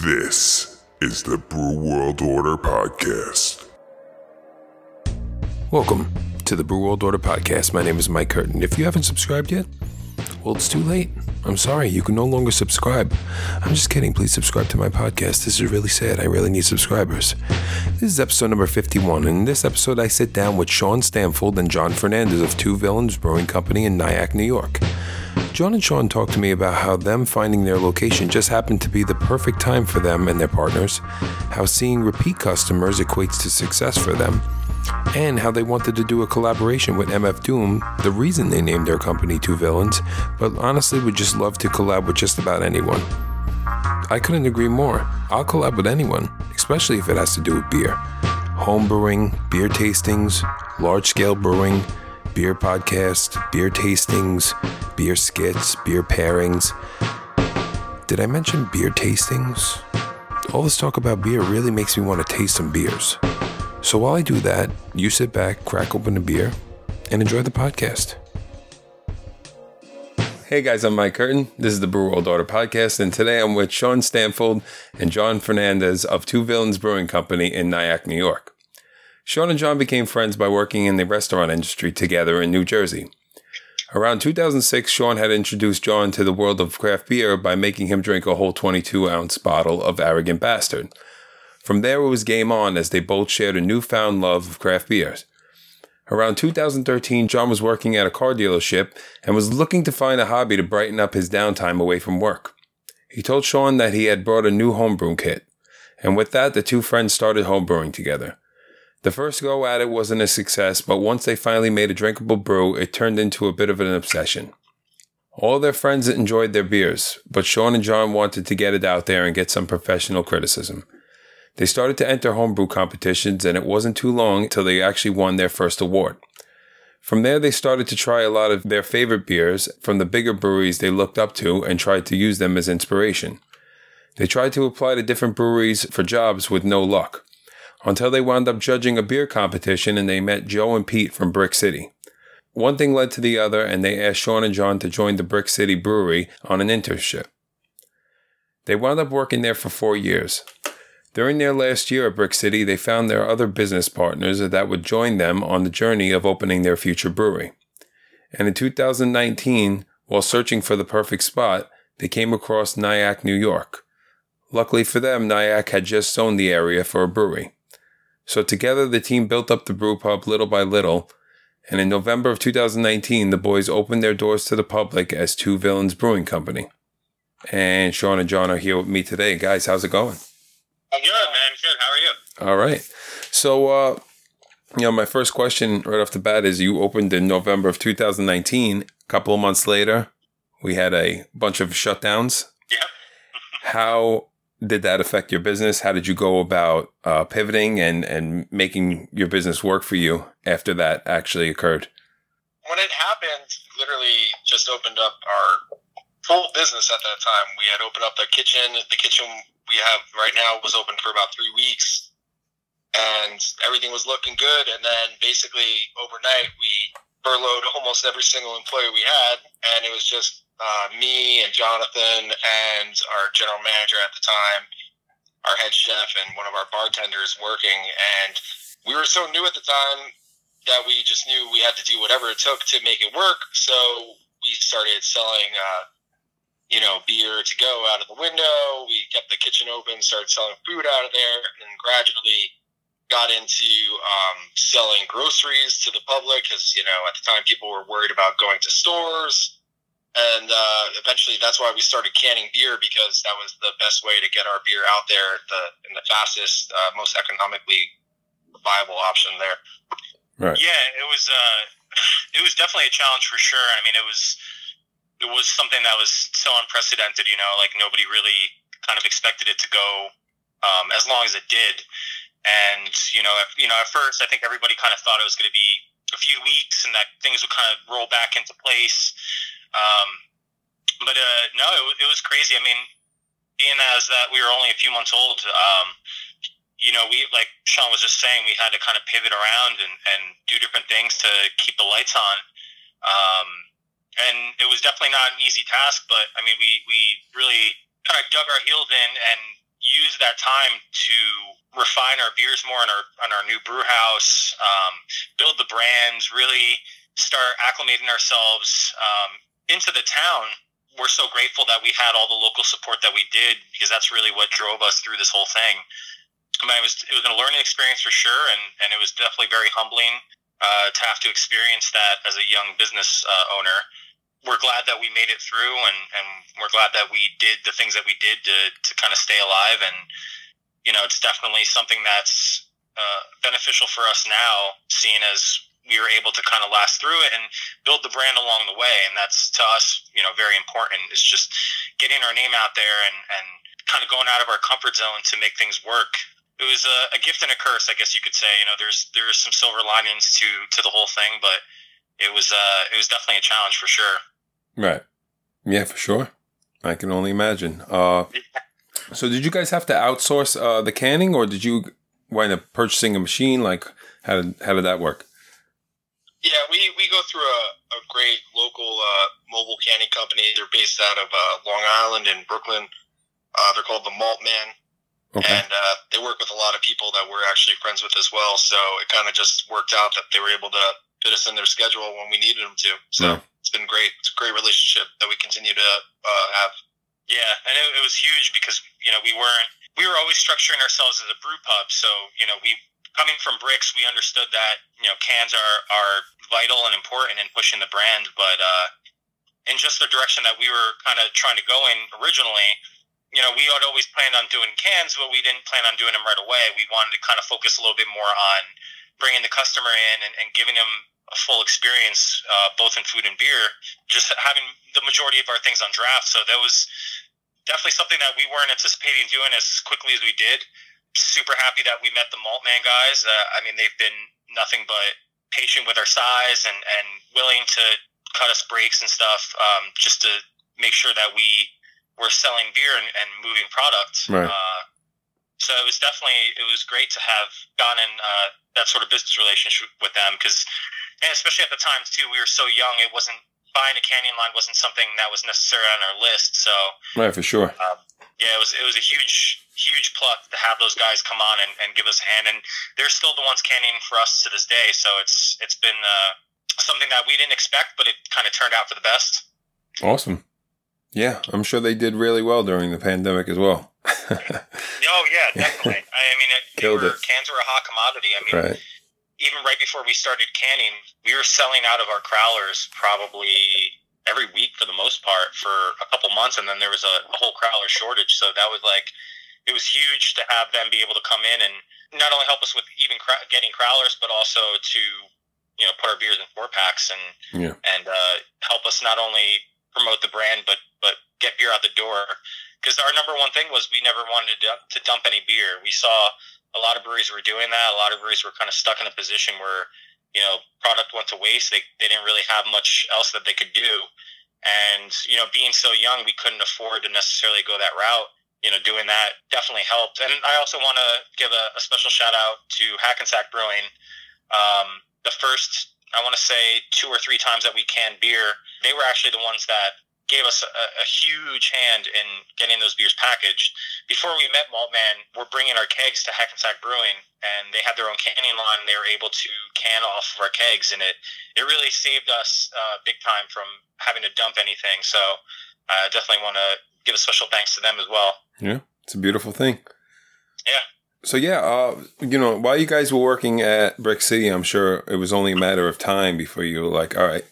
This is the Brew World Order Podcast. Welcome to the Brew World Order Podcast. My name is Mike Curtin. If you haven't subscribed yet, well, it's too late. I'm sorry, you can no longer subscribe. I'm just kidding. Please subscribe to my podcast. This is really sad. I really need subscribers. This is episode number 51. and In this episode, I sit down with Sean Stanfold and John Fernandez of Two Villains Brewing Company in Nyack, New York. John and Sean talked to me about how them finding their location just happened to be the perfect time for them and their partners, how seeing repeat customers equates to success for them, and how they wanted to do a collaboration with MF Doom, the reason they named their company Two Villains, but honestly would just love to collab with just about anyone. I couldn't agree more. I'll collab with anyone, especially if it has to do with beer. Home brewing, beer tastings, large scale brewing, beer podcast, beer tastings, beer skits, beer pairings. Did I mention beer tastings? All this talk about beer really makes me want to taste some beers. So while I do that, you sit back, crack open a beer, and enjoy the podcast. Hey guys, I'm Mike Curtin. This is the Brew World Order podcast, and today I'm with Sean Stanfold and John Fernandez of Two Villains Brewing Company in Nyack, New York. Sean and John became friends by working in the restaurant industry together in New Jersey. Around 2006, Sean had introduced John to the world of craft beer by making him drink a whole 22 ounce bottle of Arrogant Bastard. From there, it was game on as they both shared a newfound love of craft beers. Around 2013, John was working at a car dealership and was looking to find a hobby to brighten up his downtime away from work. He told Sean that he had brought a new homebrew kit, and with that, the two friends started homebrewing together. The first go at it wasn't a success, but once they finally made a drinkable brew, it turned into a bit of an obsession. All their friends enjoyed their beers, but Sean and John wanted to get it out there and get some professional criticism. They started to enter homebrew competitions, and it wasn't too long till they actually won their first award. From there, they started to try a lot of their favorite beers from the bigger breweries they looked up to and tried to use them as inspiration. They tried to apply to different breweries for jobs with no luck, until they wound up judging a beer competition and they met Joe and Pete from Brick City. One thing led to the other, and they asked Sean and John to join the Brick City Brewery on an internship. They wound up working there for four years. During their last year at Brick City, they found their other business partners that would join them on the journey of opening their future brewery. And in 2019, while searching for the perfect spot, they came across Nyack, New York. Luckily for them, Nyack had just zoned the area for a brewery. So together, the team built up the brew pub little by little, and in November of 2019, the boys opened their doors to the public as Two Villains Brewing Company. And Sean and John are here with me today. Guys, how's it going? I'm good, man. Good. How are you? All right. So, uh, you know, my first question right off the bat is you opened in November of 2019. A couple of months later, we had a bunch of shutdowns. Yep. How did that affect your business? How did you go about uh, pivoting and, and making your business work for you after that actually occurred? When it happened, literally just opened up our full business at that time. We had opened up the kitchen. The kitchen we have right now was open for about three weeks, and everything was looking good. And then basically overnight, we furloughed almost every single employee we had, and it was just uh, me and Jonathan and our general manager at the time, our head chef, and one of our bartenders working. And we were so new at the time that we just knew we had to do whatever it took to make it work. So we started selling. Uh, you know, beer to go out of the window. We kept the kitchen open, started selling food out of there, and gradually got into um, selling groceries to the public because, you know, at the time people were worried about going to stores. And uh, eventually that's why we started canning beer because that was the best way to get our beer out there the, in the fastest, uh, most economically viable option there. Right. Yeah, it was. Uh, it was definitely a challenge for sure. I mean, it was it was something that was so unprecedented. You know, like nobody really kind of expected it to go um, as long as it did. And you know, if, you know, at first, I think everybody kind of thought it was going to be a few weeks and that things would kind of roll back into place. Um, but uh, no, it, it was crazy. I mean, being as that we were only a few months old, um, you know, we like Sean was just saying, we had to kind of pivot around and, and do different things to keep the lights on. Um, and it was definitely not an easy task, but I mean, we, we really kind of dug our heels in and used that time to refine our beers more on our on our new brew house, um, build the brands, really start acclimating ourselves um, into the town. We're so grateful that we had all the local support that we did because that's really what drove us through this whole thing. I mean, it was it was a learning experience for sure, and and it was definitely very humbling uh, to have to experience that as a young business uh, owner. We're glad that we made it through, and, and we're glad that we did the things that we did to, to kind of stay alive. And, you know, it's definitely something that's uh, beneficial for us now, seeing as we were able to kind of last through it and build the brand along the way. And that's to us, you know, very important. It's just getting our name out there and, and kind of going out of our comfort zone to make things work it was a, a, gift and a curse, I guess you could say. You know, there's there's some silver linings to to the whole thing, but it was uh it was definitely a challenge for sure. Right. Yeah, for sure. I can only imagine. Uh, so did you guys have to outsource uh, the canning, or did you wind up purchasing a machine? Like, how did how did that work? Yeah, we, we go through a, a great local uh, mobile canning company. They're based out of uh, Long Island and Brooklyn. Uh, they're called the Malt Man Okay. And uh, they work with a lot of people that we're actually friends with as well. So it kind of just worked out that they were able to fit us in their schedule when we needed them to. So yeah. it's been great. It's a great relationship that we continue to uh, have. Yeah, and it, it was huge because you know we weren't we were always structuring ourselves as a brew pub. So you know we coming from bricks, we understood that you know cans are are vital and important in pushing the brand, but uh, in just the direction that we were kind of trying to go in originally you know, we had always planned on doing cans, but we didn't plan on doing them right away. We wanted to kind of focus a little bit more on bringing the customer in and, and giving them a full experience, uh, both in food and beer, just having the majority of our things on draft. So that was definitely something that we weren't anticipating doing as quickly as we did. Super happy that we met the Malt Man guys. Uh, I mean, they've been nothing but patient with our size and, and willing to cut us breaks and stuff um, just to make sure that we were selling beer and, and moving product. Right. Uh, so it was definitely it was great to have gotten in uh, that sort of business relationship with them because, and especially at the time too, we were so young. It wasn't buying a canning line wasn't something that was necessarily on our list. So right for sure. Um, yeah, it was it was a huge huge pluck to have those guys come on and, and give us a hand, and they're still the ones canning for us to this day. So it's it's been uh, something that we didn't expect, but it kind of turned out for the best. Awesome. Yeah, I'm sure they did really well during the pandemic as well. oh yeah, definitely. I mean, it, Killed were, it. cans were a hot commodity. I mean, right. even right before we started canning, we were selling out of our crowlers probably every week for the most part for a couple months, and then there was a, a whole crowler shortage. So that was like, it was huge to have them be able to come in and not only help us with even cr- getting crowlers, but also to you know put our beers in four packs and yeah. and uh, help us not only promote the brand, but but get beer out the door. Because our number one thing was we never wanted to, to dump any beer. We saw a lot of breweries were doing that. A lot of breweries were kind of stuck in a position where you know product went to waste. They they didn't really have much else that they could do. And you know, being so young, we couldn't afford to necessarily go that route. You know, doing that definitely helped. And I also want to give a, a, special shout out to Hackensack Brewing. Um, the first I want to say two or three times that we canned beer, they were actually the ones that gave us a, a, huge hand in getting those beers packaged. Before we met Maltman, we're bringing our kegs to Hackensack Brewing, and they had their own canning line. They were able to can off of our kegs, and it it really saved us uh, big time from having to dump anything. So I uh, definitely want to give a special thanks to them as well. Yeah, it's a beautiful thing. Yeah so yeah, uh, you know, while you guys were working at Brick City, I'm sure it was only a matter of time before you were like, all right,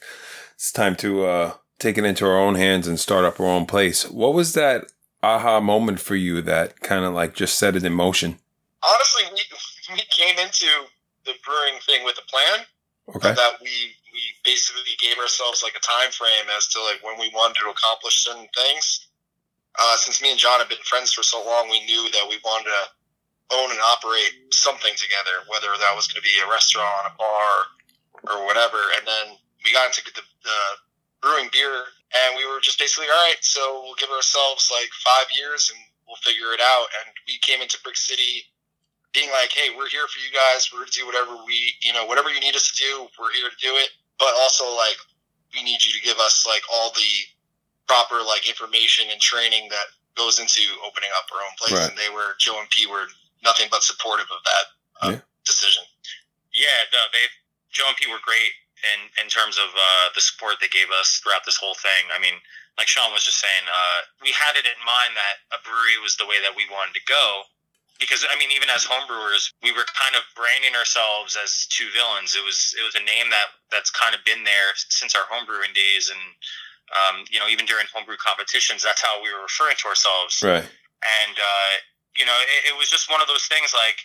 it's time to uh, take it into our own hands and start up our own place. What was that aha moment for you that kind of like just set it in motion? Honestly, we we came into the brewing thing with a plan. Okay. That we we basically gave ourselves like a time frame as to like when we wanted to accomplish certain things. Uh, since me and John have been friends for so long, we knew that we wanted to own and operate something together, whether that was going to be a restaurant, a bar, or whatever. And then we got into the, the brewing beer, and we were just basically all right. So we'll give ourselves like five years, and we'll figure it out. And we came into Brick City being like, hey, we're here for you guys. We're going to do whatever we, you know, whatever you need us to do. We're here to do it. But also like, we need you to give us like all the proper like information and training that goes into opening up our own place, Right. and they were Joe and P were nothing but supportive of that uh, Yeah. decision. Yeah, no, they Joe and Pete were great in in terms of uh, the support they gave us throughout this whole thing. I mean, like Sean was just saying, uh, we had it in mind that a brewery was the way that we wanted to go. Because I mean, even as homebrewers, we were kind of branding ourselves as two villains. It was it was a name that that's kind of been there since our homebrewing days, and um, you know, even during homebrew competitions, that's how we were referring to ourselves Right. and uh, you know it, it was just one of those things like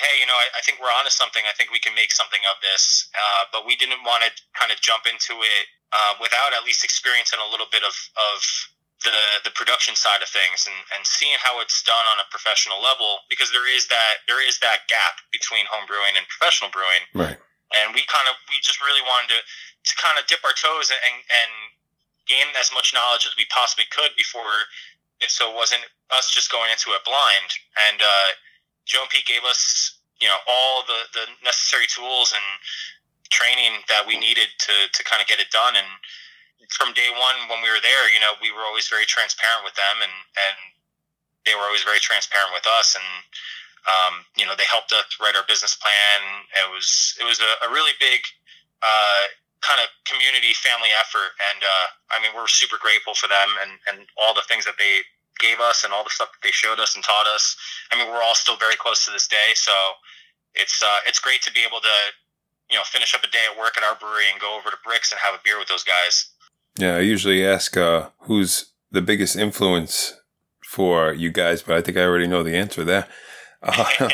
hey you know I, I think we're onto something i think we can make something of this uh, but we didn't want to kind of jump into it uh, without at least experiencing a little bit of, of the the production side of things and, and seeing how it's done on a professional level because there is that there is that gap between home brewing and professional brewing. Right. and we kind of we just really wanted to to kind of dip our toes and and gain as much knowledge as we possibly could before it so it wasn't us just going into it blind. And uh joe and pete gave us you know all the the necessary tools and training that we needed to to kind of get it done. And from day one when we were there you know we were always very transparent with them and and they were always very transparent with us and um, you know they helped us write our business plan. It was it was a, a really big uh, kind of community family effort and uh, i mean we're super grateful for them and and all the things that they gave us and all the stuff that they showed us and taught us. I mean we're all still very close to this day so it's uh, it's great to be able to you know finish up a day at work at our brewery and go over to bricks and have a beer with those guys Yeah, I usually ask uh, who's the biggest influence for you guys, but I think I already know the answer there. Uh, yeah,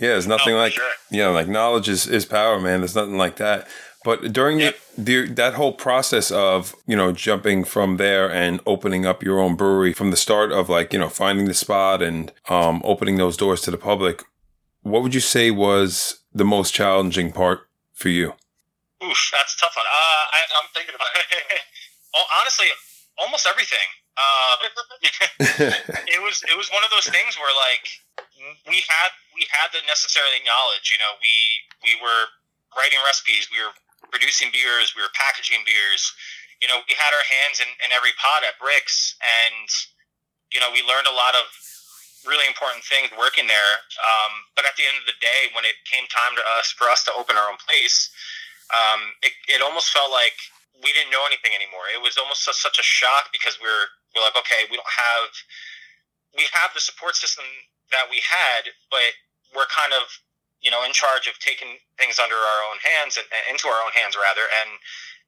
there's nothing for like sure. yeah, like knowledge is, is power, man. There's nothing like that. But during Yep. the, the that whole process of you know jumping from there and opening up your own brewery from the start of like you know finding the spot and um, opening those doors to the public, what would you say was the most challenging part for you? Oof, that's a tough one. Uh, I, I'm thinking about it. Honestly, almost everything. Uh, it was it was one of those things where like we had we had the necessary knowledge. You know, we we were writing recipes, we were producing beers, we were packaging beers. You know, we had our hands in, in every pot at Bricks, and you know, we learned a lot of really important things working there. Um, but at the end of the day, when it came time to us for us to open our own place, um, it, it almost felt like we didn't know anything anymore. It was almost su- such a shock because we're we're like, okay, we don't have we have the support system that we had, but we're kind of you know in charge of taking things under our own hands and, and into our own hands rather, and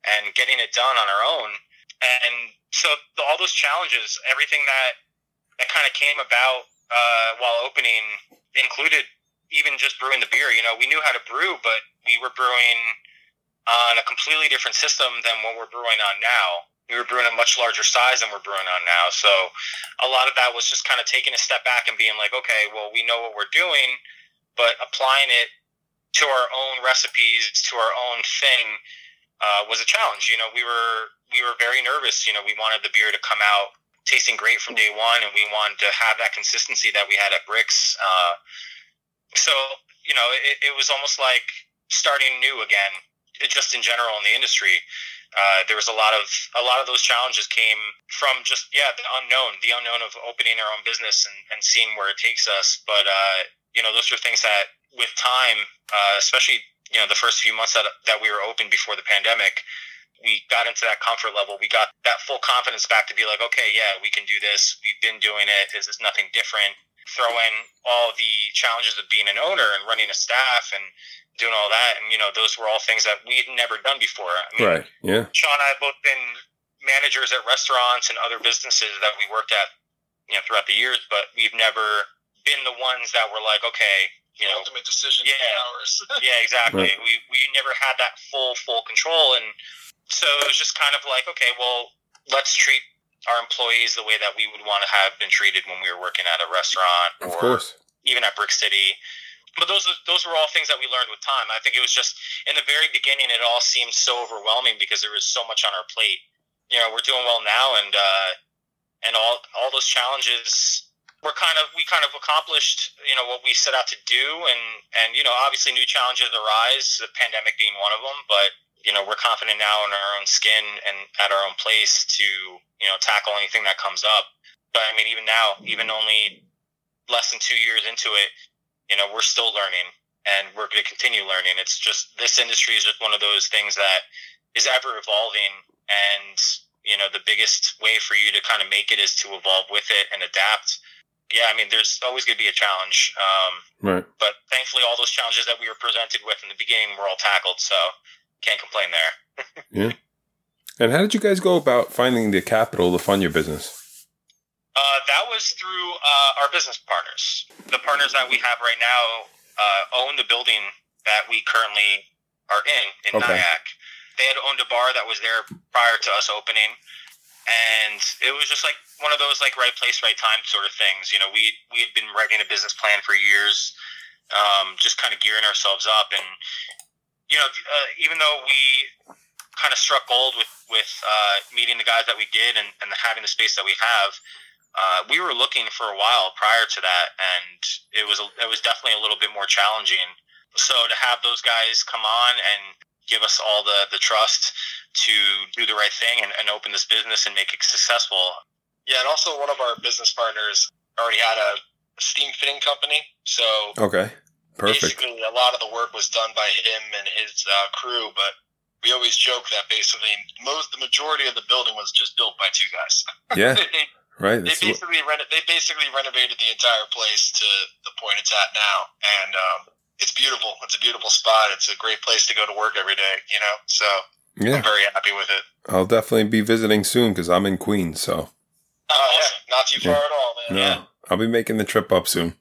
and getting it done on our own. And so the, all those challenges, everything that that kind of came about uh, while opening included even just brewing the beer. You know, we knew how to brew, but we were brewing on a completely different system than what we're brewing on now. We were brewing a much larger size than we're brewing on now. So a lot of that was just kind of taking a step back and being like, okay, well, we know what we're doing, but applying it to our own recipes, to our own thing, uh, was a challenge. You know, we were we were very nervous. You know, we wanted the beer to come out tasting great from day one, and we wanted to have that consistency that we had at Bricks. Uh, so you know, it, it was almost like starting new again, just in general in the industry. Uh, there was a lot of a lot of those challenges came from just yeah the unknown, the unknown of opening our own business and, and seeing where it takes us. But uh, you know, those are things that with time, uh, especially you know the first few months that that we were open before the pandemic, we got into that comfort level. We got that full confidence back to be like, okay, yeah, we can do this. We've been doing it. This is nothing different. Throw in all the challenges of being an owner and running a staff and doing all that, and you know, those were all things that we'd never done before. I mean, Right. Yeah. Sean and I have both been managers at restaurants and other businesses that we worked at, you know, throughout the years, but we've never been the ones that were like, okay, you know, ultimate decision Yeah. hours. yeah, exactly. Right. We we never had that full full control, and so it was just kind of like, okay, well, let's treat our employees the way that we would want to have been treated when we were working at a restaurant Of or course. even at Brick City. But those are- those were all things that we learned with time. I think it was just in the very beginning, it all seemed so overwhelming because there was so much on our plate. You know, we're doing well now, and uh, and all all those challenges were kind of we kind of accomplished. You know what we set out to do, and and you know obviously new challenges arise, the pandemic being one of them. But you know we're confident now in our own skin and at our own place to you know tackle anything that comes up. but I mean, even now, even only less than two years into it, you know, we're still learning and we're going to continue learning. It's just this industry is just one of those things that is ever evolving, and you know, the biggest way for you to kind of make it is to evolve with it and adapt. Yeah, I mean, there's always going to be a challenge, um, Right. but thankfully, all those challenges that we were presented with in the beginning were all tackled. So can't complain there. Yeah. And how did you guys go about finding the capital to fund your business? Uh, that was through uh, our business partners. The partners that we have right now uh, own the building that we currently are in in Okay. Nyack. They had owned a bar that was there prior to us opening, and it was just like one of those like right place, right time sort of things. You know, we we had been writing a business plan for years, um, just kind of gearing ourselves up, and you know, uh, even though we kind of struck gold with with uh, meeting the guys that we did and, and having the space that we have uh, we were looking for a while prior to that, and it was a, it was definitely a little bit more challenging. So to have those guys come on and give us all the the trust to do the right thing and, and open this business and make it successful. Yeah, and also one of our business partners already had a steam fitting company, so Okay. Perfect. basically a lot of the work was done by him and his uh, crew. But we always joke that basically most the majority of the building was just built by two guys. Yeah. they, Right. they That's what- basically reno- they basically renovated the entire place to the point it's at now, and um, it's beautiful. It's a beautiful spot. It's a great place to go to work every day. You know, so yeah. I'm very happy with it. I'll definitely be visiting soon because I'm in Queens. So Oh yeah, not too far Yeah. at all, man. no, Yeah. I'll be making the trip up soon.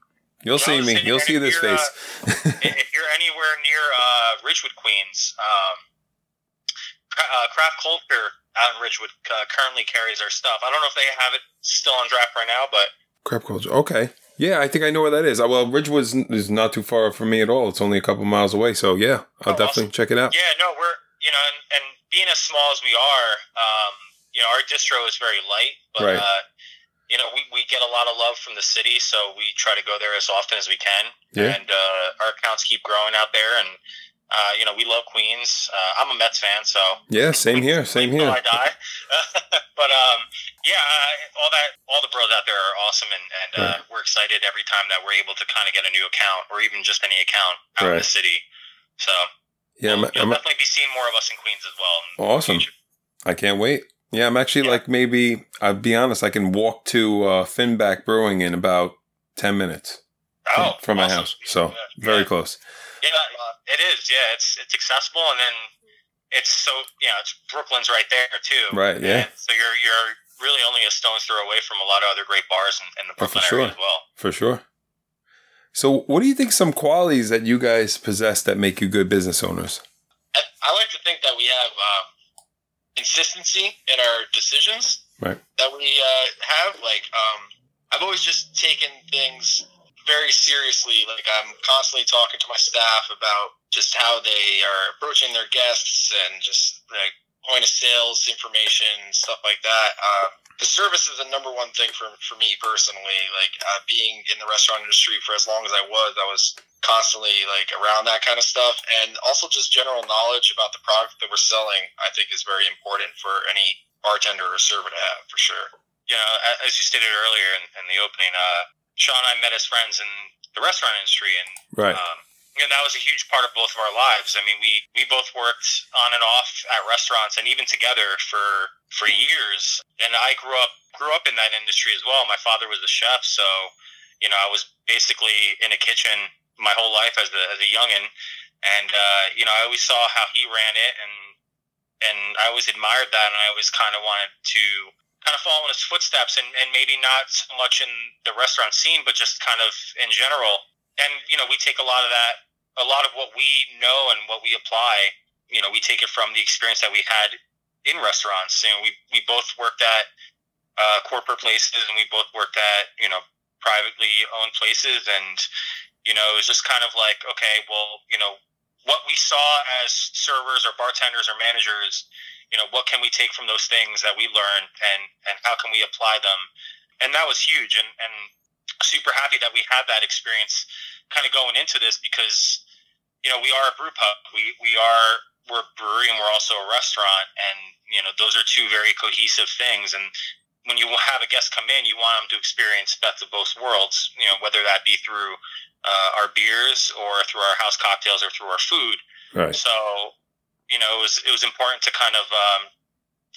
You'll see me. You'll see this face. if if you're anywhere near uh, Ridgewood, Queens, um, uh, Craft Culture out in Ridgewood uh, currently carries our stuff. I don't know if they have it still on draft right now, but Craft culture. Okay. Yeah, I think I know where that is. Uh, Well, Ridgewood is not too far from me at all. It's only a couple miles away. So yeah, I'll Oh, definitely check it out. Yeah, no, we're you know, and, and being as small as we are, um, you know, our distro is very light, but Right. uh, you know, we, we get a lot of love from the city, so we try to go there as often as we can. Yeah. And uh, our accounts keep growing out there, and uh, you know, we love Queens. Uh, I'm a Mets fan, so Yeah, same here. Same here. I die. but um, yeah, uh, all that, all the bros out there are awesome, and, and uh, we're excited every time that we're able to kind of get a new account or even just any account out in the city. So Yeah, I'm, you'll I'm definitely be seeing more of us in Queens as well. awesome. I can't wait. Yeah, I'm actually Yeah. like maybe. I'll be honest. I can walk to uh, Finback Brewing in about ten minutes from, Oh, from my awesome. house. So very Yeah. close. Yeah, it is. Yeah, it's it's accessible, and then it's so yeah, it's Brooklyn's right there too. Right, yeah. And so you're you're really only a stone's throw away from a lot of other great bars in, in the Oh, for Brooklyn sure. area as well. For sure. So, what do you think some qualities that you guys possess that make you good business owners? I, I like to think that we have um, consistency in our decisions Right. that we uh, have. Like, um, I've always just taken things very seriously. Like, I'm constantly talking to my staff about just how they are approaching their guests and just like point of sales information, stuff like that. Uh, the service is the number one thing for, for me personally. Like, uh, being in the restaurant industry for as long as I was, I was constantly like around that kind of stuff and also just general knowledge about the product that we're selling i think is very important for any bartender or server to have for sure You know, as you stated earlier in, in the opening, uh, Sean and I met as friends in the restaurant industry, and Right. um, you know, that was a huge part of both of our lives. I mean, we, we both worked on and off at restaurants and even together for for years. And I grew up grew up in that industry as well. My father was a chef, so you know, I was basically in a kitchen my whole life as a as a youngin. And uh, you know, I always saw how he ran it, and and I always admired that, and I always kind of wanted to kind of follow in his footsteps, and, and maybe not so much in the restaurant scene, but just kind of in general. And you know, we take a lot of that, a lot of what we know and what we apply. You know, we take it from the experience that we had in restaurants. You know, we we both worked at uh, corporate places, and we both worked at you know privately owned places, and you know, it was just kind of like, okay, well, you know, what we saw as servers or bartenders or managers, you know, what can we take from those things that we learned and, and how can we apply them? And that was huge. And, and super happy that we had that experience kind of going into this because, you know, we are a brew pub. We, we are, we're a brewery and we're also a restaurant. And, you know, those are two very cohesive things. And when you have a guest come in, you want them to experience best of both worlds. You know, whether that be through uh, our beers or through our house cocktails or through our food. Right. So, you know, it was it was important to kind of um,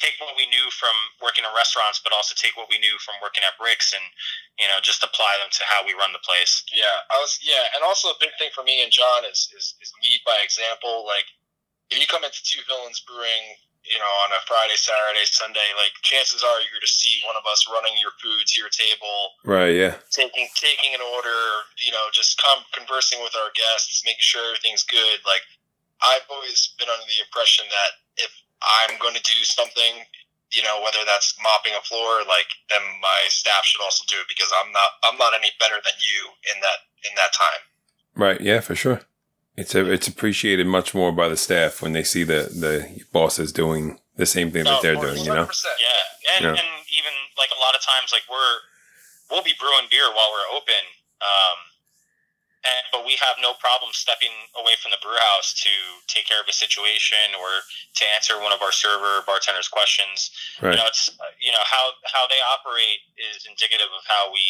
take what we knew from working in restaurants, but also take what we knew from working at Bricks and you know just apply them to how we run the place. Yeah, I was. Yeah, and also a big thing for me and John is is, is lead by example. Like, if you come into Two Villains Brewing, you know, on a Friday, Saturday, Sunday, like chances are you're going to see one of us running your food to your table, Right. Yeah. taking taking an order, you know, just come conversing with our guests, making sure everything's good. Like, I've always been under the impression that if I'm going to do something, you know, whether that's mopping a floor, like then my staff should also do it because I'm not I'm not any better than you in that in that time. Right. Yeah. For sure. It's a, it's appreciated much more by the staff when they see the the bosses doing the same thing that they're of course, doing. You know. Yeah, and Yeah. and even like a lot of times, like we're we'll be brewing beer while we're open, um, and but we have no problem stepping away from the brew house to take care of a situation or to answer one of our server bartenders' questions. Right. You know, it's you know how how they operate is indicative of how we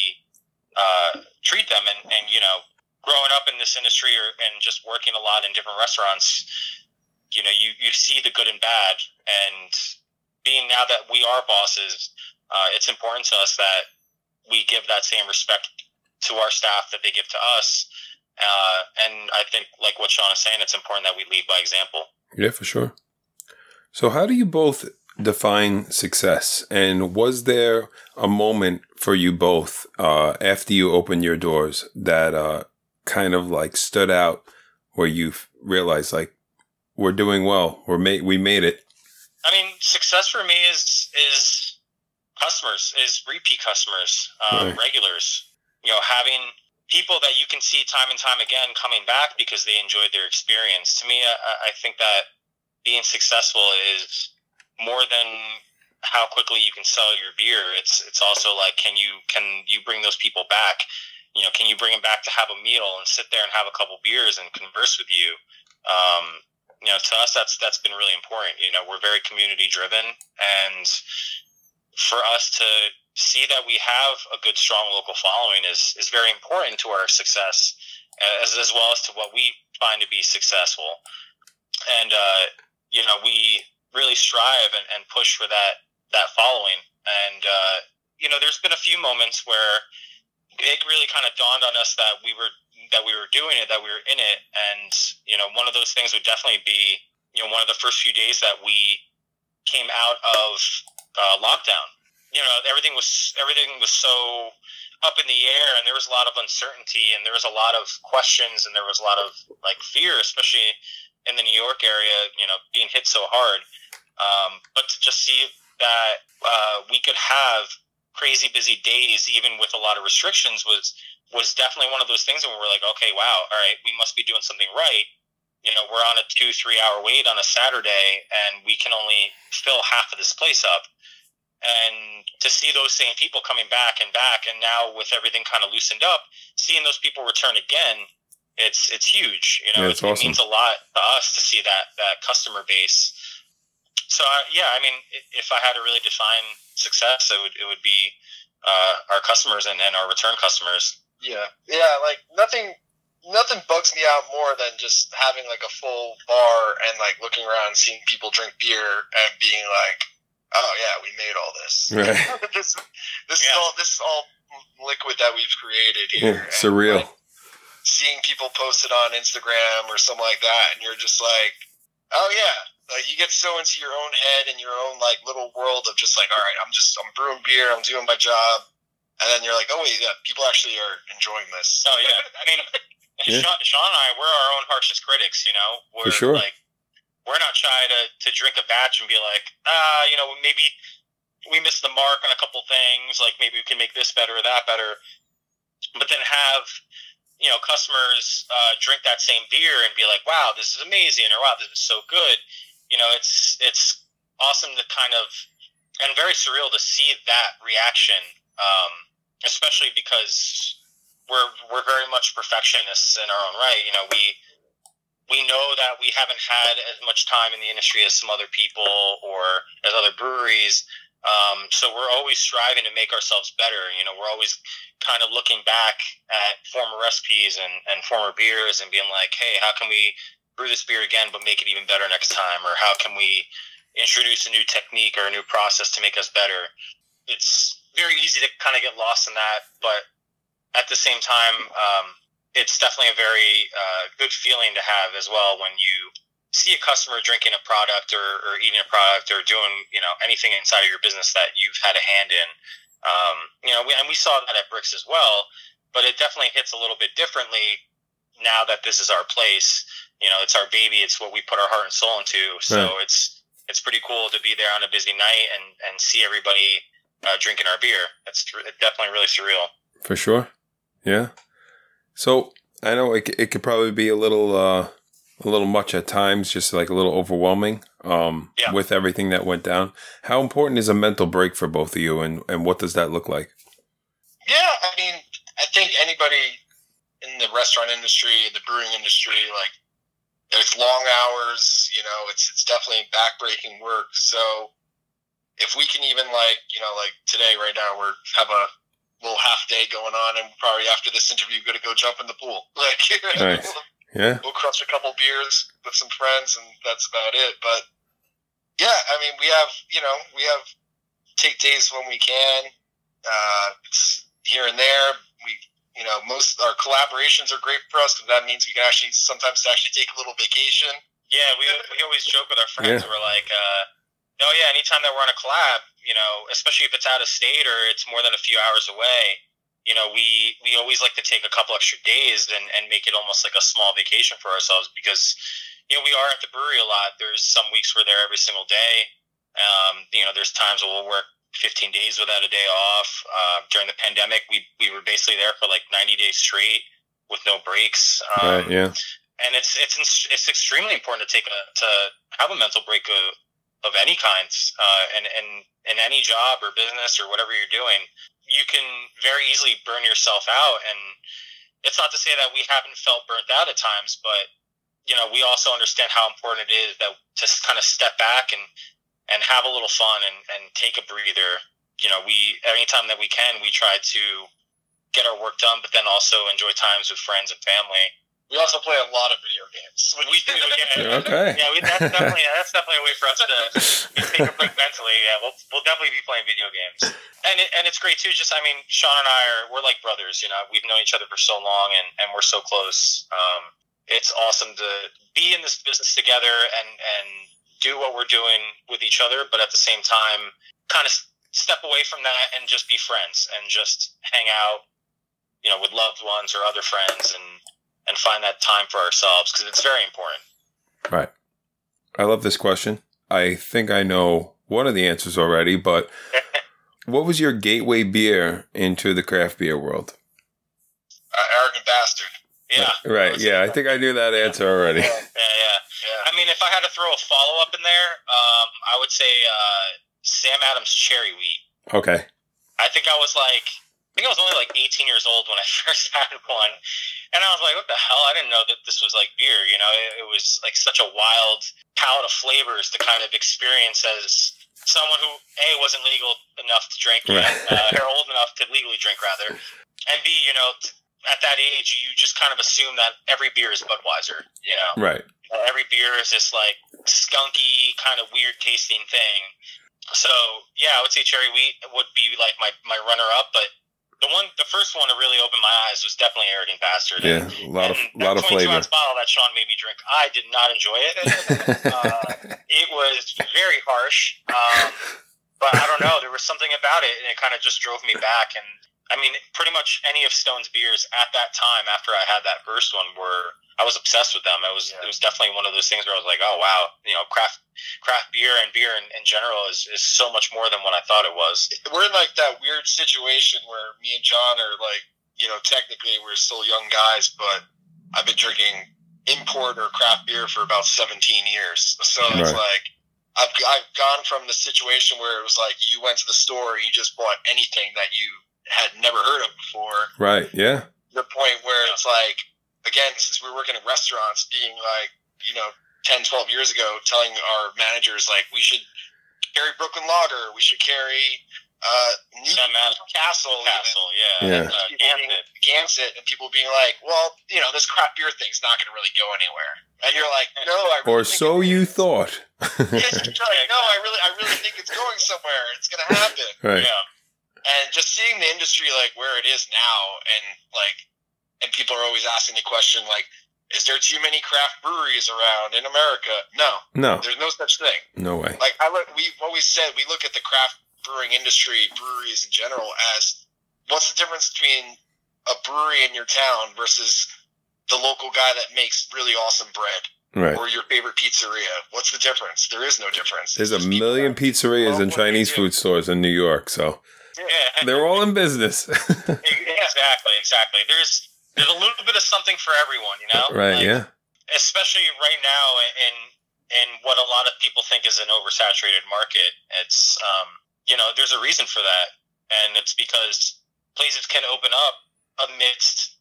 uh, treat them, and and you know, growing up in this industry or and just working a lot in different restaurants, you know, you you see the good and bad, and being now that we are bosses, uh, it's important to us that we give that same respect to our staff that they give to us. Uh, and I think, like what Sean is saying, it's important that we lead by example. Yeah, for sure. So, how do you both define success? And was there a moment for you both uh, after you opened your doors that uh, kind of like stood out where you realized like we're doing well, we're made, we made it? I mean, success for me is is customers, is repeat customers, um, Right. regulars. You know, having people that you can see time and time again coming back because they enjoyed their experience. To me, I, I think that being successful is more than how quickly you can sell your beer. It's it's also like can you can you bring those people back? You know, can you bring them back to have a meal and sit there and have a couple beers and converse with you? Um, you know, to us, that's that's been really important. You know, we're very community driven, and for us to see that we have a good, strong local following is is very important to our success, as as well as to what we find to be successful. And uh, you know, we really strive and, and push for that that following. And uh, you know, there's been a few moments where it really kind of dawned on us that we were that we were doing it, that we were in it, and you know, one of those things would definitely be you know one of the first few days that we came out of uh, lockdown. You know, everything was everything was so up in the air, and there was a lot of uncertainty, and there was a lot of questions, and there was a lot of like fear, especially in the New York area. You know, being hit so hard, um, but to just see that uh, we could have crazy busy days, even with a lot of restrictions, was was definitely one of those things when we're like, okay, wow, all right, we must be doing something right. You know, we're on a two, three hour wait on a Saturday, and we can only fill half of this place up. And to see those same people coming back and back, and now with everything kind of loosened up, seeing those people return again, it's it's huge. You know, Yeah, it's it, awesome. it means a lot to us to see that that customer base. So uh, yeah, I mean, if I had to really define success, it would it would be uh, our customers and, and our return customers. Yeah, yeah. Like nothing, nothing bugs me out more than just having like a full bar and like looking around, seeing people drink beer and being like, "Oh yeah, we made all this. Right. this, this is all this is all liquid that we've created Yeah, here." And, surreal. like, seeing people post it on Instagram or something like that, and you're just like, "Oh yeah." Like you get so into your own head and your own like little world of just like, all right, I'm just I'm brewing beer, I'm doing my job, and then you're like, oh wait, yeah, people actually are enjoying this. Oh yeah, I mean, Yeah. Sean, Sean and I, we're our own harshest critics. You know, we're For sure. like we're not shy to to drink a batch and be like, ah, you know, maybe we missed the mark on a couple things. Like maybe we can make this better or that better. But then have you know customers uh, drink that same beer and be like, wow, this is amazing, or wow, this is so good. You know, it's it's awesome to kind of and very surreal to see that reaction, um, especially because we're we're very much perfectionists in our own right. You know, we we know that we haven't had as much time in the industry as some other people or as other breweries. Um, so we're always striving to make ourselves better. You know, we're always kind of looking back at former recipes and, and former beers and being like, hey, how can we brew this beer again but make it even better next time? Or how can we introduce a new technique or a new process to make us better? It's very easy to kind of get lost in that, but at the same time, um, it's definitely a very uh, good feeling to have as well when you see a customer drinking a product or, or eating a product or doing you know anything inside of your business that you've had a hand in. Um, you know, we, and we saw that at Bricks as well, but it definitely hits a little bit differently now that this is our place. You know, it's our baby. It's what we put our heart and soul into. So right. it's it's pretty cool to be there on a busy night and and see everybody uh, drinking our beer. It's definitely really surreal. For sure. Yeah. So I know it, it could probably be a little uh, a little much at times, just like a little overwhelming um, yeah. with everything that went down. How important is a mental break for both of you, and, and what does that look like? Yeah, I mean, I think anybody in the restaurant industry, the brewing industry, like it's long hours. You know, it's it's definitely backbreaking work. So if we can even like you know like today right now we're have a little half day going on, and probably after this interview, going to go jump in the pool. Like, nice. yeah, we'll crush a couple beers with some friends, and that's about it. But yeah, I mean, we have you know we have take days when we can. Uh, it's here and there. We you know most our collaborations are great for us because that means we can actually sometimes actually take a little vacation. Yeah, we we always joke with our friends. Yeah. We're like. Uh, no, yeah. Anytime that we're on a collab, you know, especially if it's out of state or it's more than a few hours away, you know, we we always like to take a couple extra days and and make it almost like a small vacation for ourselves because, you know, we are at the brewery a lot. There's some weeks we're there every single day. Um, you know, there's times where we'll work 15 days without a day off. Uh, during the pandemic, we we were basically there for like 90 days straight with no breaks. Um, right. Yeah. And it's it's it's extremely important to take a to have a mental break of, of any kinds, uh, and and in any job or business or whatever you're doing, you can very easily burn yourself out. And it's not to say that we haven't felt burnt out at times, but you know, we also understand how important it is that to kind of step back and and have a little fun and and take a breather. You know, we anytime that we can, we try to get our work done, but then also enjoy times with friends and family we also play a lot of video games. we do, yeah. okay. Yeah, we, that's definitely that's definitely a way for us to take a break mentally. Yeah, we'll we'll definitely be playing video games, and it, and it's great too. Just I mean, Sean and I are we're like brothers. You know, we've known each other for so long, and and we're so close. Um, it's awesome to be in this business together and and do what we're doing with each other, but at the same time, kind of step away from that and just be friends and just hang out, you know, with loved ones or other friends and and find that time for ourselves because it's very important. Right. I love this question. I think I know one of the answers already, but what was your gateway beer into the craft beer world? Uh, arrogant bastard. Yeah. Right. Yeah. I think I knew that answer already. Yeah. Yeah. yeah. I mean, if I had to throw a follow up in there, um, I would say uh, Sam Adams Cherry Wheat. Okay. I think I was like I think I was only like 18 years old when I first had one, and I was like, "What the hell? I didn't know that this was like beer." You know, it, it was like such a wild palette of flavors to kind of experience as someone who a wasn't legal enough to drink right. uh, or old enough to legally drink rather, and b you know at that age you just kind of assume that every beer is Budweiser. You know, right? Uh, every beer is this like skunky kind of weird tasting thing. So yeah, I would say cherry wheat would be like my my runner up, but the one, the first one to really open my eyes was definitely Arrogant Bastard. Yeah, a lot of, a lot of flavor. ounce bottle that Sean made me drink, I did not enjoy it. uh, it was very harsh, um, but I don't know. There was something about it, and it kind of just drove me back. And I mean, pretty much any of Stone's beers at that time, after I had that first one, were I was obsessed with them. It was yeah. it was definitely one of those things where I was like, oh wow, you know, craft craft beer and beer in, in general is, is so much more than what I thought it was. We're in like that weird situation where me and John are like, you know, technically we're still young guys, but I've been drinking import or craft beer for about 17 years. So right. it's like I've I've gone from the situation where it was like you went to the store, you just bought anything that you had never heard of before. Right. Yeah. The point where it's like again, since we are working in restaurants, being like, you know, 10, 12 years ago, telling our managers, like, we should carry Brooklyn Lager. We should carry uh, New, Sam Adams. Castle. even. Castle, yeah. Yeah. Uh, Gansett. Gansett, and people being like, "Well, you know, this craft beer thing's not going to really go anywhere," and you're like, "No, I or really think so it you thought. Yes, you're like, no, I really, I really think it's going somewhere. It's going to happen. right. Yeah. And just seeing the industry like where it is now and like and people are always asking the question like is there too many craft breweries around in america? No. No, there's no such thing. No way. like i look we've always said we look at the craft brewing industry breweries in general as what's the difference between a brewery in your town versus the local guy that makes really awesome bread Right. or your favorite pizzeria? What's the difference? There is no difference. There's a million pizzerias and Chinese food stores in New York, so Yeah. they're all in business. Exactly, exactly. There's there's a little bit of something for everyone, you know. right, Like, yeah. Especially right now, in in what a lot of people think is an oversaturated market. It's um, you know, there's a reason for that, and it's because places can open up amidst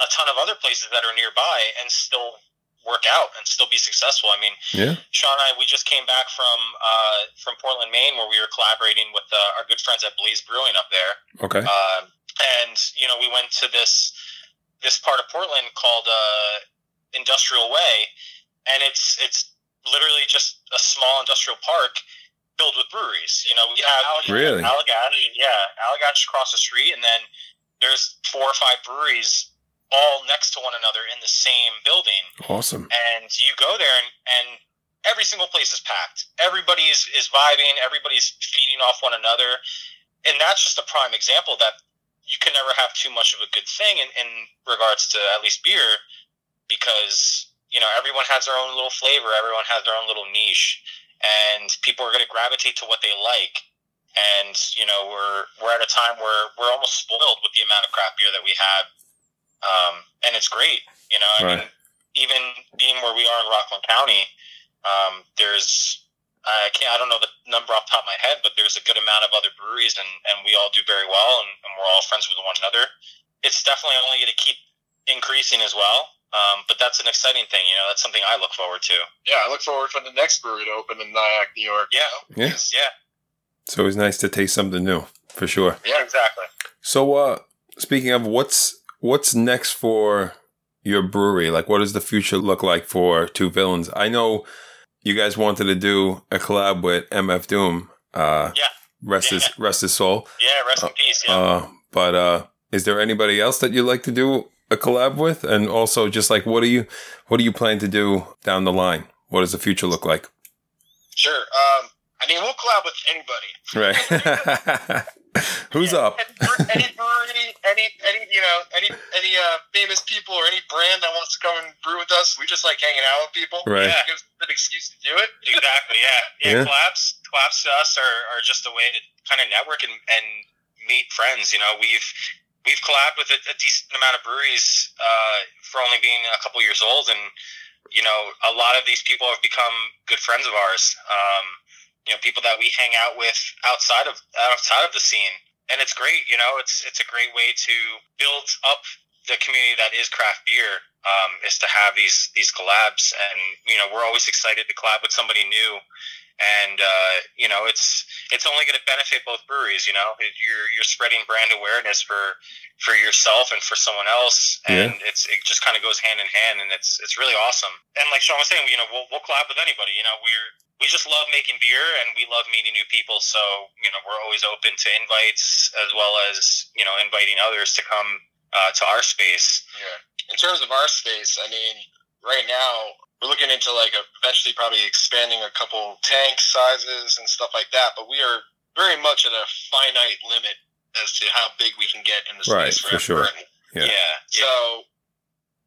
a ton of other places that are nearby and still work out and still be successful. I mean, Yeah. Sean and I, we just came back from uh, from Portland, Maine, where we were collaborating with uh, our good friends at Blaze Brewing up there. Okay. Um, and you know, we went to this this part of Portland called uh, Industrial Way, and it's it's literally just a small industrial park filled with breweries. You know, we have Really? Allagash, yeah, Allagash across the street, and then there's four or five breweries all next to one another in the same building. Awesome. and you go there and, and every single place is packed. Everybody is, is vibing. Everybody's feeding off one another. And that's just a prime example that you can never have too much of a good thing in, in regards to at least beer because you know everyone has their own little flavor. Everyone has their own little niche. And people are going to gravitate to what they like. And you know we're we're at a time where we're almost spoiled with the amount of craft beer that we have um, and it's great you know I mean even being where we are in Rockland County, um, there's I can't I don't know the number off the top of my head, but there's a good amount of other breweries, and, and we all do very well, and, and we're all friends with one another. It's definitely only going to keep increasing as well. Um, but that's an exciting thing, you know. That's something I look forward to. Yeah, I look forward for the next brewery to open in Nyack, New York. Yeah. Yeah. Yeah, It's always nice to taste something new, for sure. Yeah. exactly. So, uh, speaking of what's what's next for your brewery? Like, what does the future look like for Two Villains? I know you guys wanted to do a collab with MF Doom. Uh, Yeah. Rest his rest his soul. Yeah, rest in peace. Yeah. Uh, but uh, is there anybody else that you'd like to do a collab with? And also, just like, what do you what do you plan to do down the line? What does the future look like? Sure. Um, I mean, we'll collab with anybody. Right. Who's up? Any, any brewery, any any you know any any uh, famous people or any brand that wants to come and brew with us. We just like hanging out with people. Right. It gives an excuse to do it. Exactly. Yeah. Yeah. Yeah. Collabs, collabs to us are, are just a way to kind of network and, and meet friends. You know, we've we've collabed with a, a decent amount of breweries uh, for only being a couple years old, and you know, a lot of these people have become good friends of ours. Um, you know, people that we hang out with outside of outside of the scene, and it's great. You know, it's it's a great way to build up the community that is craft beer um, is to have these these collabs, and you know we're always excited to collab with somebody new, and uh, you know it's it's only going to benefit both breweries. You know, you're you're spreading brand awareness for for yourself and for someone else, and it's it just kind of goes hand in hand, and it's it's really awesome. And like Sean was saying, you know, we'll we'll collab with anybody. You know, we're we just love making beer and we love meeting new people. So you know, we're always open to invites as well as you know inviting others to come uh, to our space. Yeah. In terms of our space, I mean, right now we're looking into like a, eventually probably expanding a couple tank sizes and stuff like that. But we are very much at a finite limit as to how big we can get in the space Right, space for sure. Yeah. yeah. So,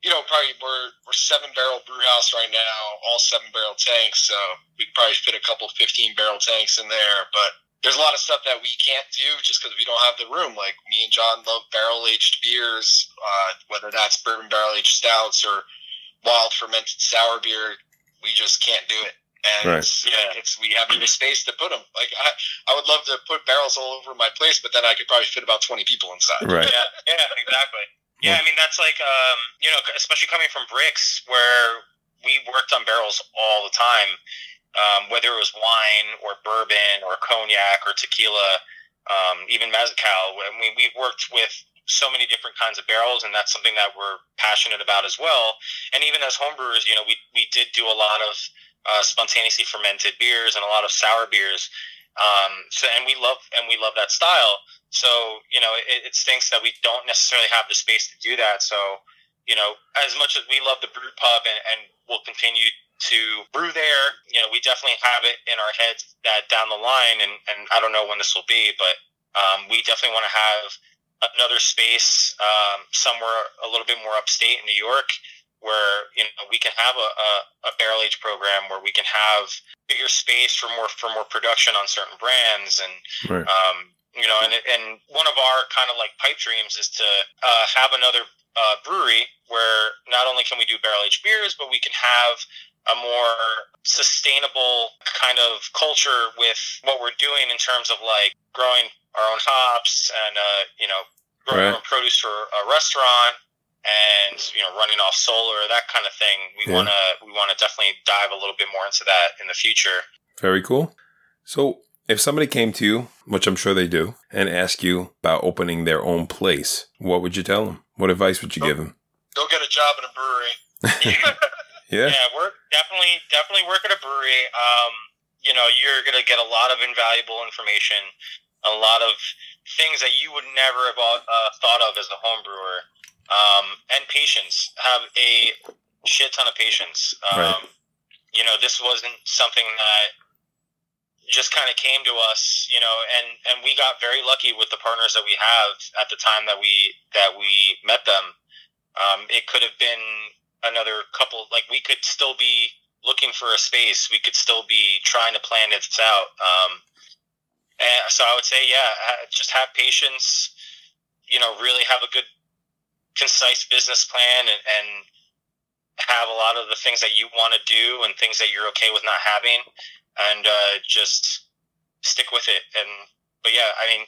you know, probably we're we're seven barrel brew house right now, all seven barrel tanks. So we could probably fit a couple fifteen barrel tanks in there. But there's a lot of stuff that we can't do just because we don't have the room. Like me and John love barrel aged beers, uh, whether that's bourbon barrel aged stouts or wild fermented sour beer. We just can't do it. And Right. yeah, it's we have the space to put them. Like I, I would love to put barrels all over my place, but then I could probably fit about twenty people inside. Right. Yeah, yeah, exactly. Yeah, I mean that's like um, you know, especially coming from bricks where we worked on barrels all the time. um, whether it was wine or bourbon or cognac or tequila, um, even mezcal. I mean, we've worked with so many different kinds of barrels, and that's something that we're passionate about as well. And even as homebrewers, you know, we we did do a lot of uh, spontaneously fermented beers and a lot of sour beers. Um, so, and we love and we love that style. So, you know, it, it stinks that we don't necessarily have the space to do that. So, you know, as much as we love the brew pub and, and we'll continue to brew there, you know, we definitely have it in our heads that down the line, and, and I don't know when this will be, but um, we definitely want to have another space um, somewhere a little bit more upstate in New York where you know we can have a, a, a barrel age program where we can have bigger space for more for more production on certain brands and Right. um, you know and and one of our kind of like pipe dreams is to uh, have another uh, brewery where not only can we do barrel aged beers but we can have a more sustainable kind of culture with what we're doing in terms of like growing our own hops and uh, you know growing Right. our own produce for a restaurant and you know running off solar that kind of thing we Yeah. want to we want to definitely dive a little bit more into that in the future Very cool. So, if somebody came to you, which I'm sure they do, and asked you about opening their own place, what would you tell them? What advice would you give them? Go get a job in a brewery. Yeah. Yeah, work definitely definitely work at a brewery. Um, you know, you're gonna get a lot of invaluable information, a lot of things that you would never have uh, thought of as a home brewer. Um, and patience. Have a shit ton of patience. Um, Right. You know, this wasn't something that just kind of came to us. You know, and and we got very lucky with the partners that we have at the time that we that we met them. Um, it could have been another couple like we could still be looking for a space we could still be trying to plan this out um, and so i would say yeah just have patience you know really have a good concise business plan and, and have a lot of the things that you want to do and things that you're okay with not having and uh, just stick with it and but yeah i mean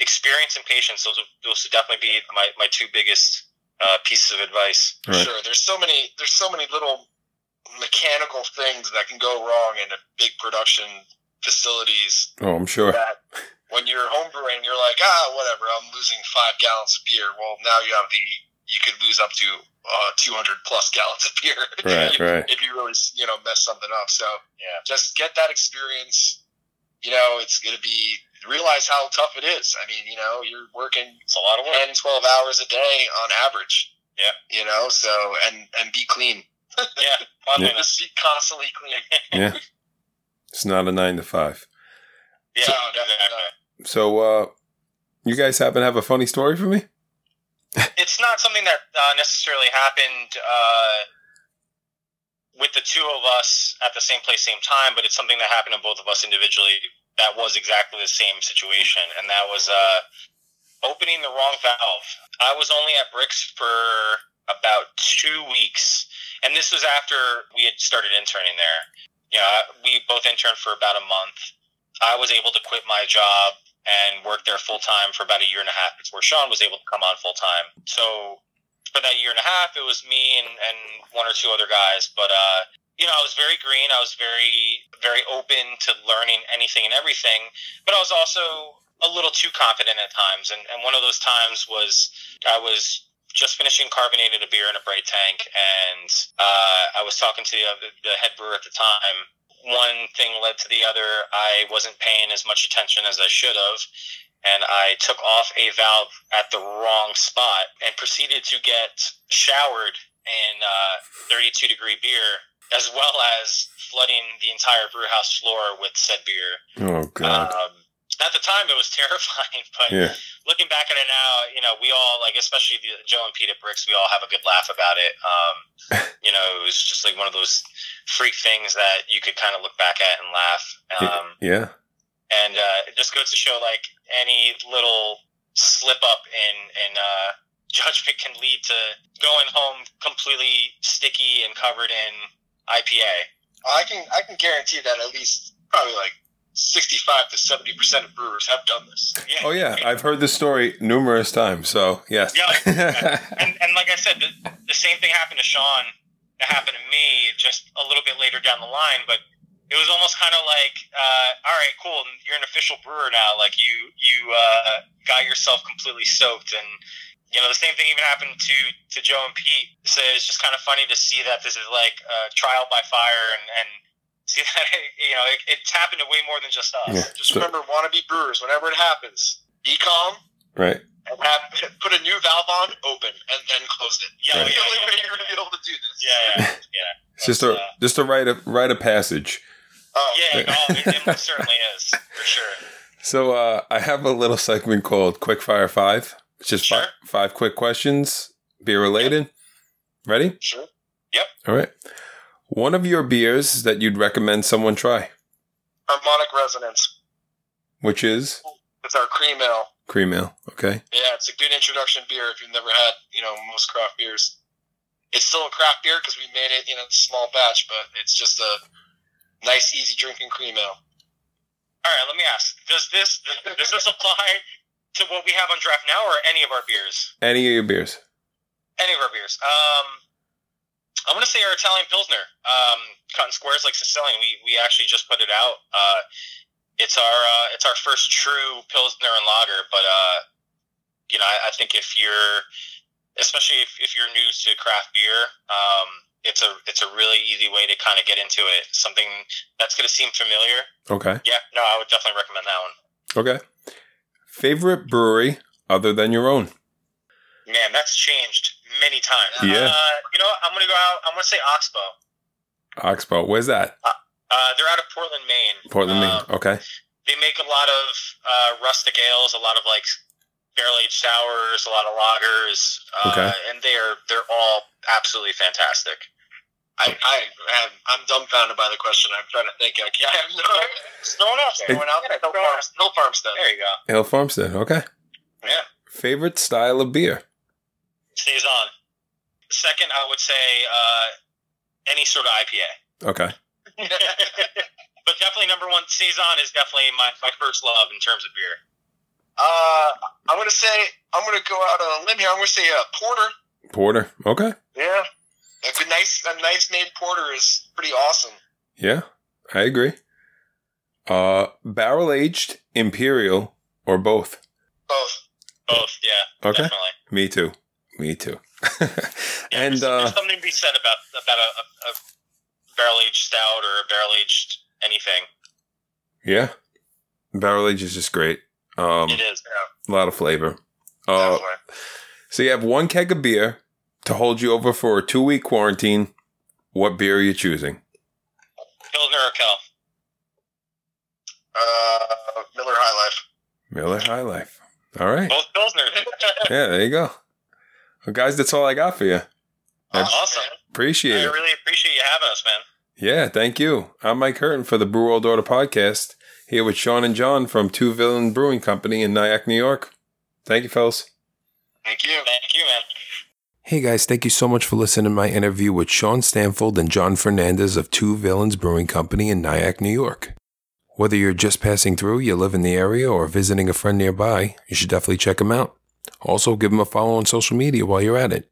experience and patience those would, those would definitely be my, my two biggest uh, pieces of advice Right. Sure. There's so many. There's so many little mechanical things that can go wrong in a big production facilities Oh, I'm sure. that when you're homebrewing, you're like, ah, whatever. I'm losing five gallons of beer. Well, now you have the you could lose up to uh, 200 plus gallons of beer Right, if, you, right. if you really you know mess something up. So yeah just get that experience. You know, it's gonna be realize how tough it is. I mean, you know, you're working it's a lot of work 10, 12 hours a day on average. Yeah. You know, so and and be clean. yeah cleanliness. Just be constantly clean. Yeah. It's not a nine to five. yeah So- exactly. So, uh, you guys happen to have a funny story for me? It's not something that uh, necessarily happened uh, with the two of us at the same place, same time, but it's something that happened to both of us individually. That was exactly the same situation, and that was uh, opening the wrong valve. I was only at Bricks for about two weeks, and this was after we had started interning there. You know, we both interned for about a month. I was able to quit my job and worked there full time for about a year and a half before Sean was able to come on full time. So for that year and a half, it was me and, and one or two other guys. But uh, you know, I was very green. I was very very open to learning anything and everything. But I was also a little too confident at times. And and one of those times was I was just finishing carbonated a beer in a bright tank, and uh, I was talking to the, the head brewer at the time one thing led to the other. I wasn't paying as much attention as I should have, and I took off a valve at the wrong spot and proceeded to get showered in uh, 32 degree beer, as well as flooding the entire brew house floor with said beer. Oh, God. Um, at the time, it was terrifying, but yeah. looking back at it now, you know, we all like, especially the, Joe and Pete at Bricks, we all have a good laugh about it. Um, you know, it was just like one of those freak things that you could kind of look back at and laugh. Um, Yeah. and uh, it just goes to show like any little slip up in in uh, judgment can lead to going home completely sticky and covered in IPA. I can I can guarantee that at least probably like sixty five to seventy percent of brewers have done this. Yeah. Oh, yeah. I've heard this story numerous times. So, yes. Yeah. and, and like I said, the, the same thing happened to Sean. That happened to me just a little bit later down the line. But it was almost kind of like, uh, all right, cool, you're an official brewer now. Like you you uh, got yourself completely soaked, and you know the same thing even happened to to Joe and Pete. So it's just kind of funny to see that this is like a trial by fire, and and see that you know it, it's happened to way more than just us. Yeah. Just remember, wannabe brewers, whenever it happens, be calm Right. and have put a new valve on, open, and then close it. Yeah, Right. the only way you're gonna be able to do this. Yeah, yeah, yeah. It's just a uh, just a rite of rite of passage. Oh, Yeah, no, it, it certainly is for sure. So uh, I have a little segment called Quick Fire Five. It's just Sure. fi- five quick questions, beer related. Ready? Sure. Yep. All right. One of your beers that you'd recommend someone try, Harmonic resonance. which is It's our cream ale. cream ale. Okay. Yeah, it's a good introduction beer if you've never had, you know, most craft beers. It's still a craft beer because we made it in a small batch, but it's just a nice, easy drinking cream ale. All right, let me ask: Does this does this apply to what we have on draft now, or any of our beers? Any of your beers? Any of our beers? Um, I'm gonna say our Italian Pilsner, um, cut in squares like Sicilian. We we actually just put it out. Uh, it's our uh, it's our first true Pilsner and lager, but uh, you know, I, I think if you're especially if, if you're new to craft beer, um, it's a it's a really easy way to kind of get into it. Something that's going to seem familiar. Okay. Yeah, no, I would definitely recommend that one. Okay. Favorite brewery other than your own? Man, that's changed many times. Yeah. Uh, you know. I'm gonna go out. I'm gonna say Oxbow. Oxbow. Where's that? Uh, they're out of Portland, Maine. Portland, Maine. Um, Okay. they make a lot of uh, rustic ales, a lot of like barrel aged sours, a lot of lagers, uh, Okay. and they are they're all absolutely fantastic. I, I have, I'm dumbfounded by the question. I'm trying to think. I, can't, I have no. Just throwing out there. Going out there. Hill, Farm, Hill Farmstead. There you go. Hill Farmstead. Okay. Yeah. Favorite style of beer? Saison. Second, I would say uh, any sort of IPA. Okay. but definitely number one, saison is definitely my, my first love in terms of beer. Uh, I'm gonna say I'm gonna go out on a limb here. I'm gonna say uh, porter. Porter. Okay. Yeah, a good, nice, a nice made porter is pretty awesome. Yeah, I agree. Uh, barrel aged, imperial, or both? Both. Both, yeah, Okay. definitely. Me too. Me too. Yeah, and there's, uh, there's something to be said about about a, a, a barrel aged stout or a barrel aged anything. yeah, barrel aged is just great. Um, it is. a lot of flavor. Uh, so you have one keg of beer to hold you over for a two week quarantine. What beer are you choosing? Pilsner or Kel? Uh, Miller High Life. Miller High Life. All right. Both Pilsner. Yeah, there you go. Well, guys, that's all I got for you. That's- awesome. Appreciate I it. I really appreciate you having us, man. Yeah, thank you. I'm Mike Curtin for the Brew World Order podcast, here with Sean and John from Two Villain Brewing Company in Nyack, New York. Thank you, fellas. Thank you. Thank you, man. Hey guys, thank you so much for listening to my interview with Sean Stanfield and John Fernandez of Two Villains Brewing Company in Nyack, New York. Whether you're just passing through, you live in the area, or visiting a friend nearby, you should definitely check them out. Also, give them a follow on social media while you're at it.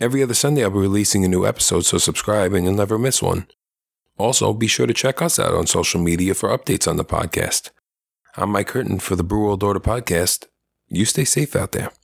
Every other Sunday, I'll be releasing a new episode, so subscribe and you'll never miss one. Also, be sure to check us out on social media for updates on the podcast. I'm Mike Curtin for the Brew World Order podcast. You stay safe out there.